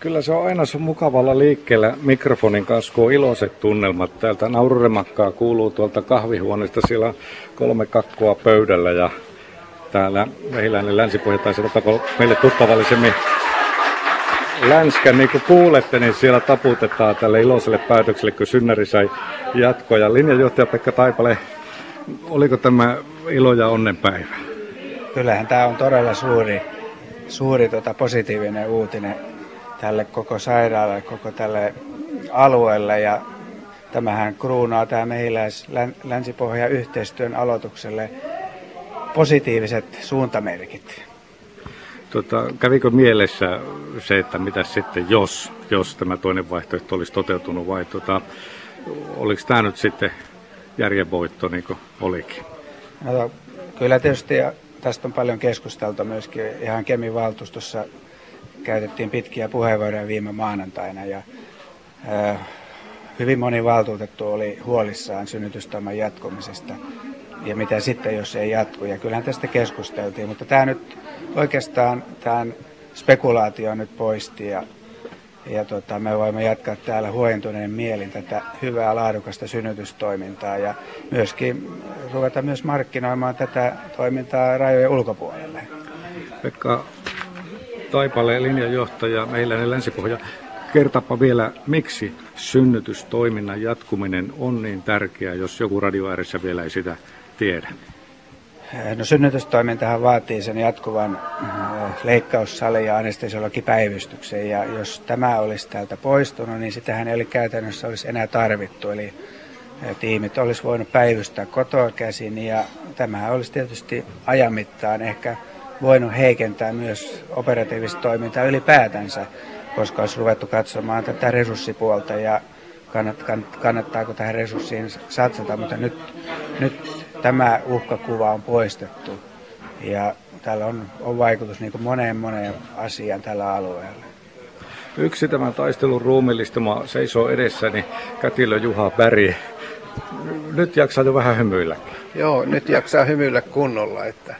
Kyllä se on aina se mukavalla liikkeellä mikrofonin kanssa, kun on iloiset tunnelmat. Täältä naururemakkaa kuuluu tuolta kahvihuoneesta. Siellä on kolme kakkua pöydällä ja täällä mehiläinen länsipohja tai sanotaanko meille tuttavallisemmin Länskän, niin kuin kuulette, niin siellä taputetaan tälle iloiselle päätökselle, kun Synnäri sai jatkoja. Linjanjohtaja Pekka Taipale, oliko tämä ilo ja onnenpäivä? Kyllähän tämä on todella suuri, suuri tota, positiivinen uutinen tälle koko sairaalalle, koko tälle alueelle ja tämähän kruunaa tämä mehiläis länsipohja yhteistyön aloitukselle positiiviset suuntamerkit. Tota, kävikö mielessä se, että mitä sitten jos, jos tämä toinen vaihtoehto olisi toteutunut vai tota, oliko tämä nyt sitten järjenvoitto niin kuin olikin? No, kyllä tietysti tästä on paljon keskusteltu myöskin ihan Kemin valtuustossa käytettiin pitkiä puheenvuoroja viime maanantaina ja äh, hyvin moni valtuutettu oli huolissaan synnytystoiman jatkumisesta ja mitä sitten, jos ei jatku. Ja kyllähän tästä keskusteltiin, mutta tämä nyt oikeastaan tämän spekulaatio nyt poisti ja, ja tota, me voimme jatkaa täällä huojentuneen mielin tätä hyvää laadukasta synnytystoimintaa ja myöskin ruveta myös markkinoimaan tätä toimintaa rajojen ulkopuolelle. Pekka Taipale, linjajohtaja, meillä Länsipohja. Kertapa vielä, miksi synnytystoiminnan jatkuminen on niin tärkeää, jos joku radio vielä ei sitä tiedä? No synnytystoimintahan vaatii sen jatkuvan äh, leikkaussali ja anestesiologipäivystyksen ja jos tämä olisi täältä poistunut, niin sitähän ei käytännössä olisi enää tarvittu. Eli äh, tiimit olisi voinut päivystää kotoa käsin ja tämä olisi tietysti ajan mittaan ehkä voinut heikentää myös operatiivista toimintaa ylipäätänsä, koska olisi ruvettu katsomaan tätä resurssipuolta ja kannat, kannattaako tähän resurssiin satsata, mutta nyt, nyt tämä uhkakuva on poistettu ja tällä on, on vaikutus niin kuin moneen moneen asiaan tällä alueella. Yksi tämän taistelun ruumillistuma seisoo edessäni, Kätilö Juha Berg. Nyt jaksaa jo vähän hymyillä. Joo, nyt jaksaa hymyillä kunnolla, että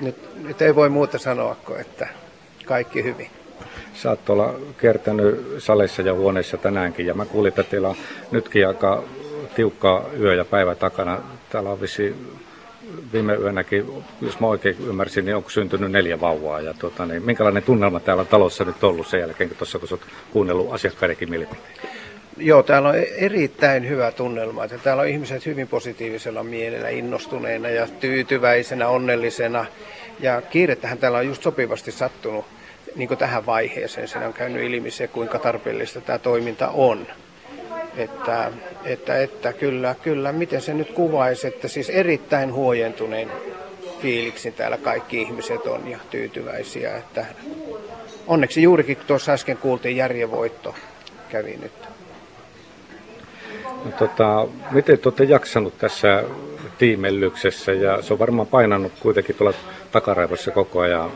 nyt, nyt ei voi muuta sanoa kuin, että kaikki hyvin. Sä oot olla kertänyt salissa ja huoneissa tänäänkin ja mä kuulin, että teillä on nytkin aika tiukkaa yö ja päivä takana. Täällä on vissi viime yönäkin, jos mä oikein ymmärsin, niin onko syntynyt neljä vauvaa. Ja tuota, niin, minkälainen tunnelma täällä talossa nyt ollut sen jälkeen, kun tuossa kun olet kuunnellut asiakkaidenkin mielipiteitä? Joo, täällä on erittäin hyvä tunnelma. Että täällä on ihmiset hyvin positiivisella mielellä, innostuneena ja tyytyväisenä, onnellisena. Ja kiirettähän täällä on just sopivasti sattunut niin tähän vaiheeseen. Siinä on käynyt ilmi se, kuinka tarpeellista tämä toiminta on. Että, että, että kyllä, kyllä, miten se nyt kuvaisi, että siis erittäin huojentuneen fiiliksin täällä kaikki ihmiset on ja tyytyväisiä. Että onneksi juurikin tuossa äsken kuultiin järjenvoitto kävi nyt. No, tota, miten te olette jaksanut tässä tiimellyksessä ja se on varmaan painanut kuitenkin tuolla takaraivossa koko ajan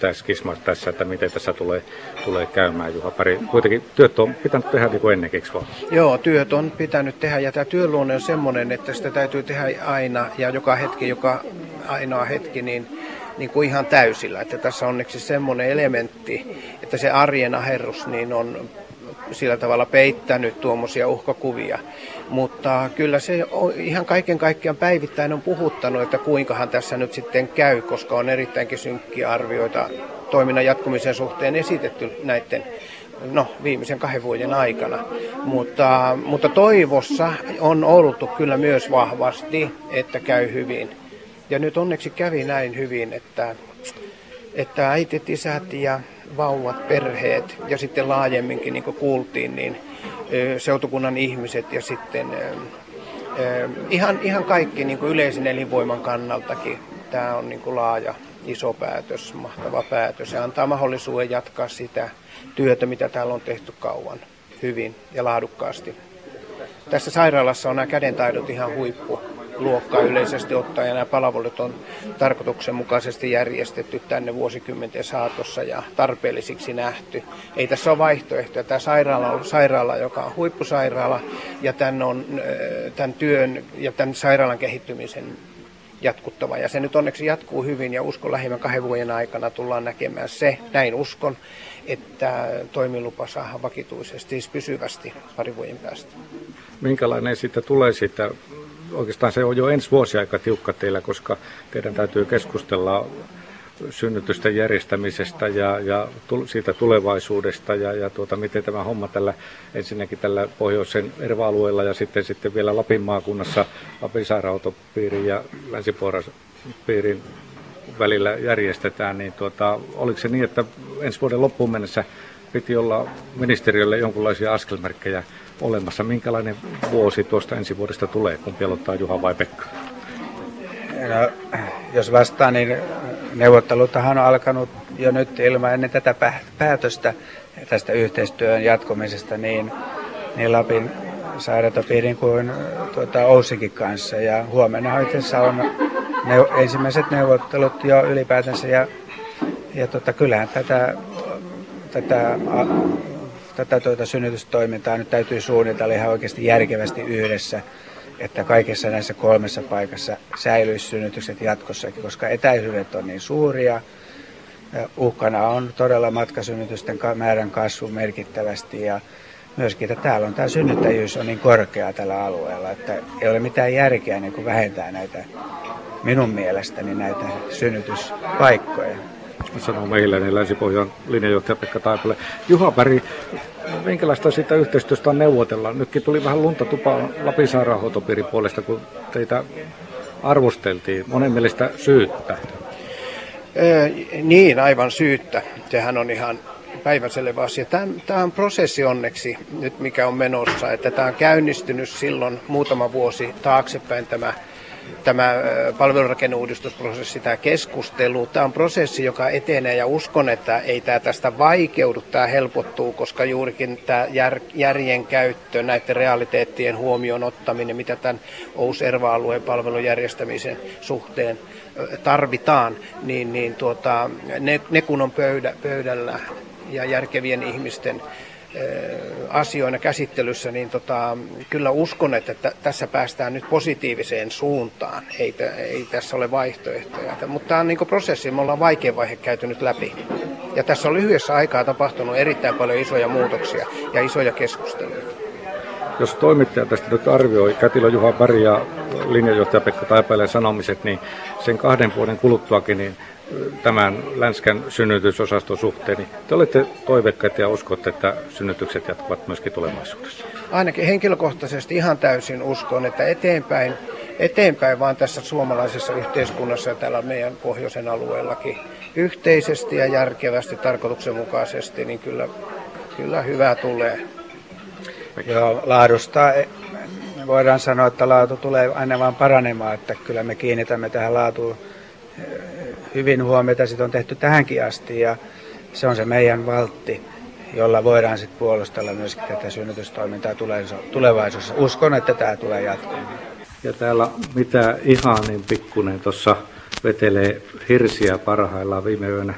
tässä kismat tässä, että miten tässä tulee, tulee käymään, Juha Pari. Kuitenkin työt on pitänyt tehdä niin kuin ennenkin, vaan? Joo, työt on pitänyt tehdä ja tämä työluonne on semmoinen, että sitä täytyy tehdä aina ja joka hetki, joka ainoa hetki, niin niin kuin ihan täysillä. Että tässä on onneksi semmoinen elementti, että se arjen aherrus niin on sillä tavalla peittänyt tuommoisia uhkakuvia. Mutta kyllä se on, ihan kaiken kaikkiaan päivittäin on puhuttanut, että kuinkahan tässä nyt sitten käy, koska on erittäinkin synkkiä arvioita toiminnan jatkumisen suhteen esitetty näiden no, viimeisen kahden vuoden aikana. Mutta, mutta toivossa on oltu kyllä myös vahvasti, että käy hyvin. Ja nyt onneksi kävi näin hyvin, että, että äitit, isät ja vauvat, perheet ja sitten laajemminkin, niin kuin kuultiin, niin seutukunnan ihmiset ja sitten ihan, ihan kaikki niin kuin yleisen elinvoiman kannaltakin. Tämä on niin kuin laaja, iso päätös, mahtava päätös ja antaa mahdollisuuden jatkaa sitä työtä, mitä täällä on tehty kauan hyvin ja laadukkaasti. Tässä sairaalassa on nämä kädentaidot ihan huippu luokkaa yleisesti ottaen. Ja nämä palvelut on tarkoituksenmukaisesti järjestetty tänne vuosikymmenten saatossa ja tarpeellisiksi nähty. Ei tässä ole vaihtoehtoja. Tämä sairaala on sairaala, joka on huippusairaala ja tämän, on, tämän työn ja tämän sairaalan kehittymisen jatkuttava. Ja se nyt onneksi jatkuu hyvin ja uskon lähimmän kahden vuoden aikana tullaan näkemään se, näin uskon, että toimilupa saadaan vakituisesti, siis pysyvästi pari vuoden päästä. Minkälainen siitä tulee siitä oikeastaan se on jo ensi vuosi aika tiukka teillä, koska teidän täytyy keskustella synnytysten järjestämisestä ja, ja siitä tulevaisuudesta ja, ja tuota, miten tämä homma tällä ensinnäkin tällä pohjoisen erva-alueella ja sitten, sitten vielä Lapin maakunnassa Lapin sairaanhoitopiirin ja länsi piirin välillä järjestetään, niin tuota, oliko se niin, että ensi vuoden loppuun mennessä piti olla ministeriölle jonkinlaisia askelmerkkejä olemassa. Minkälainen vuosi tuosta ensi vuodesta tulee, kun pelottaa Juha vai Pekka? No, jos vastaan, niin neuvottelutahan on alkanut jo nyt ilman ennen tätä päätöstä tästä yhteistyön jatkumisesta niin, niin Lapin sairaanhoitopiirin kuin tuota, Ousinkin kanssa. Ja huomenna itse on ne, ensimmäiset neuvottelut jo ylipäätänsä ja, ja tota, kyllähän tätä, tätä tätä tuota synnytystoimintaa nyt täytyy suunnitella ihan oikeasti järkevästi yhdessä, että kaikissa näissä kolmessa paikassa säilyisi synnytykset jatkossakin, koska etäisyydet on niin suuria. Uhkana on todella matkasynnytysten määrän kasvu merkittävästi ja myöskin, että täällä on tämä synnyttäjyys on niin korkea tällä alueella, että ei ole mitään järkeä niin kuin vähentää näitä minun mielestäni näitä synnytyspaikkoja sanoo meillä, niin Länsi-Pohjan linjanjohtaja Pekka Taipale. Juha Päri, minkälaista sitä yhteistyöstä on neuvotella? Nytkin tuli vähän lunta tupaan Lapin sairaanhoitopiirin puolesta, kun teitä arvosteltiin. Monen mielestä syyttä. Ee, niin, aivan syyttä. Sehän on ihan päivänselvä asia. Tämä, tämä on prosessi onneksi nyt, mikä on menossa. Että tämä on käynnistynyt silloin muutama vuosi taaksepäin tämä tämä palvelurakenneuudistusprosessi, tämä keskustelu. Tämä on prosessi, joka etenee ja uskon, että ei tämä tästä vaikeudu, tämä helpottuu, koska juurikin tämä jär, järjen käyttö, näiden realiteettien huomioon ottaminen, mitä tämän OUS-ERVA-alueen palvelun järjestämisen suhteen tarvitaan, niin, niin tuota, ne, ne kun on pöydä, pöydällä ja järkevien ihmisten asioina käsittelyssä, niin tota, kyllä uskon, että t- tässä päästään nyt positiiviseen suuntaan. Ei, t- ei tässä ole vaihtoehtoja. Mutta tämä on niin prosessi, me ollaan vaikea vaihe käyty nyt läpi. Ja tässä on lyhyessä aikaa tapahtunut erittäin paljon isoja muutoksia ja isoja keskusteluja. Jos toimittaja tästä nyt arvioi Kätilö Juha Päri ja linjanjohtaja Pekka Taipaleen sanomiset, niin sen kahden vuoden kuluttuakin, niin tämän Länskän synnytysosaston suhteen, niin te olette toivekkaita ja uskotte, että synnytykset jatkuvat myöskin tulevaisuudessa? Ainakin henkilökohtaisesti ihan täysin uskon, että eteenpäin, eteenpäin vaan tässä suomalaisessa yhteiskunnassa ja täällä meidän pohjoisen alueellakin yhteisesti ja järkevästi, tarkoituksenmukaisesti, niin kyllä, kyllä hyvää tulee. Joo, laadusta e, voidaan sanoa, että laatu tulee aina vaan paranemaan, että kyllä me kiinnitämme tähän laatuun hyvin huomiota, sitä on tehty tähänkin asti ja se on se meidän valtti, jolla voidaan sitten puolustella myöskin tätä synnytystoimintaa tulevaisuudessa. Uskon, että tämä tulee jatkumaan. Ja täällä mitä ihan niin pikkunen tuossa vetelee hirsiä parhaillaan viime yönä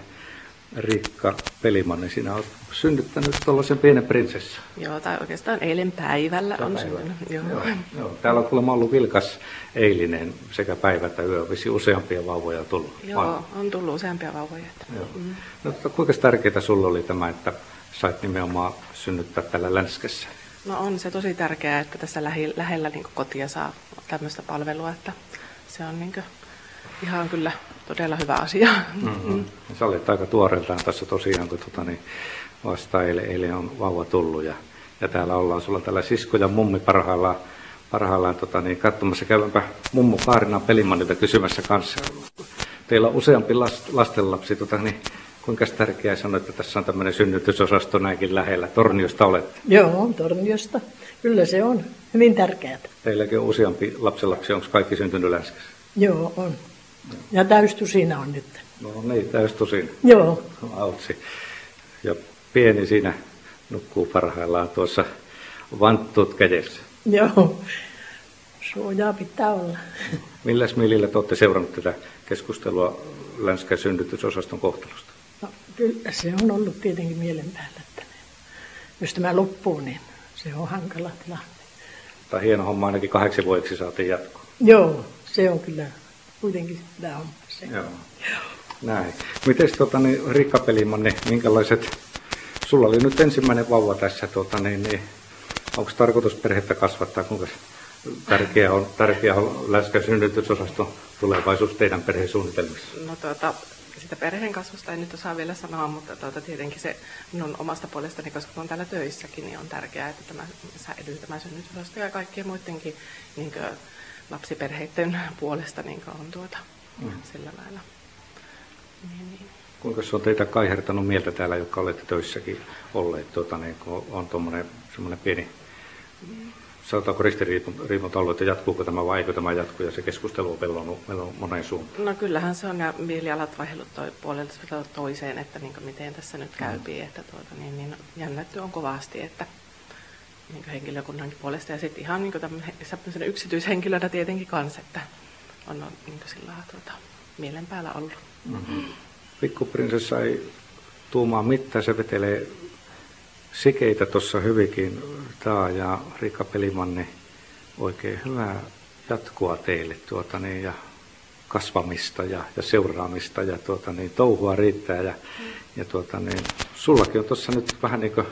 Riikka Pelimanni. Sinä olet synnyttänyt tuollaisen pienen prinsessa. Joo, tai oikeastaan eilen päivällä on syntynyt. Joo. Joo, joo. Täällä on kuulemma ollut vilkas eilinen sekä päivä että yö. Visi useampia vauvoja tullut. Joo, Vai? on tullut useampia vauvoja. Joo. Mm. No, kuinka tärkeää sulla oli tämä, että sait nimenomaan synnyttää tällä länskessä? No on se tosi tärkeää, että tässä lähi, lähellä niin kotia saa tämmöistä palvelua, että se on niin ihan kyllä todella hyvä asia. Mm-hmm. Sä olet aika tuoreeltaan tässä tosiaan, kun tuota, niin vasta eilen, eilen on vauva tullut ja, ja täällä ollaan sulla tällä sisko ja mummi parhaillaan, parhaillaan tota, niin, katsomassa. Käydäänpä mummu Kaarina Pelimannilta kysymässä kanssa. Teillä on useampi last, lastenlapsi, tota, niin, kuinka tärkeää sanoa, että tässä on tämmöinen synnytysosasto näinkin lähellä? Torniosta olette? Joo, Torniosta. Kyllä se on hyvin tärkeää. Teilläkin on useampi lapsenlapsi, onko kaikki syntynyt Länskessä? Joo, on. Ja täystusina on nyt. No niin, täystusina. Joo. Autsi. Ja pieni siinä nukkuu parhaillaan tuossa vanttut kädessä. Joo, suojaa pitää olla. Milläs millillä te olette seurannut tätä keskustelua Länskän synnytysosaston kohtalosta? No, kyllä se on ollut tietenkin mielen päällä, että jos tämä loppuu, niin se on hankala tilanne. Tai hieno homma ainakin kahdeksan vuodeksi saatiin jatkoa. Joo, se on kyllä kuitenkin tämä on se. Joo. Näin. Miten tota, niin, Riikka Pelimanni, minkälaiset, sulla oli nyt ensimmäinen vauva tässä, tota, niin, niin, onko tarkoitus perhettä kasvattaa, kuinka tärkeä on, tärkeä on läskä synnytysosaston tulevaisuus teidän perheen suunnitelmissa? No tuota, sitä perheen kasvusta en nyt osaa vielä sanoa, mutta tuota, tietenkin se minun omasta puolestani, koska olen täällä töissäkin, niin on tärkeää, että tämä säilyy tämä synnytysosasto ja kaikkien muidenkin niin kuin, lapsiperheiden puolesta niin on tuota, mm. sillä lailla. Niin, niin. Kuinka se on teitä kaihertanut mieltä täällä, jotka olette töissäkin olleet, tuota, niin, kun on tuommoinen semmoinen pieni, sanotaanko ristiriipunta ollut, että jatkuuko tämä vai eikö tämä jatku, ja se keskustelu on pelannut, pelannut moneen suuntaan. No kyllähän se on, ja mielialat vaihdellut toi, puolelta toiseen, että niin miten tässä nyt käypi, että tuota, niin, niin jännätty on kovasti, että niin henkilökunnankin puolesta, ja sitten ihan niin tämmöisen yksityishenkilönä tietenkin kanssa, että on, on niin sillä tuota, mielen päällä ollut. Mm-hmm. Pikkuprinsessa ei tuumaa mitään, se vetelee sikeitä tuossa hyvinkin. Tämä ja Riikka Pelimanni, oikein hyvää jatkoa teille tuota, niin, ja kasvamista ja, ja seuraamista ja tuota, niin, touhua riittää. Ja, ja tuota, niin, sullakin on tuossa nyt vähän niin kuin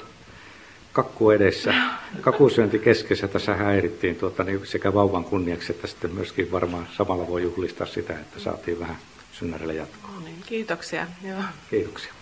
kakku edessä, kakusyönti keskessä. Tässä häirittiin tuota, niin sekä vauvan kunniaksi että sitten myöskin varmaan samalla voi juhlistaa sitä, että saatiin vähän synnärille jatkoa. No niin, kiitoksia. Joo. Kiitoksia.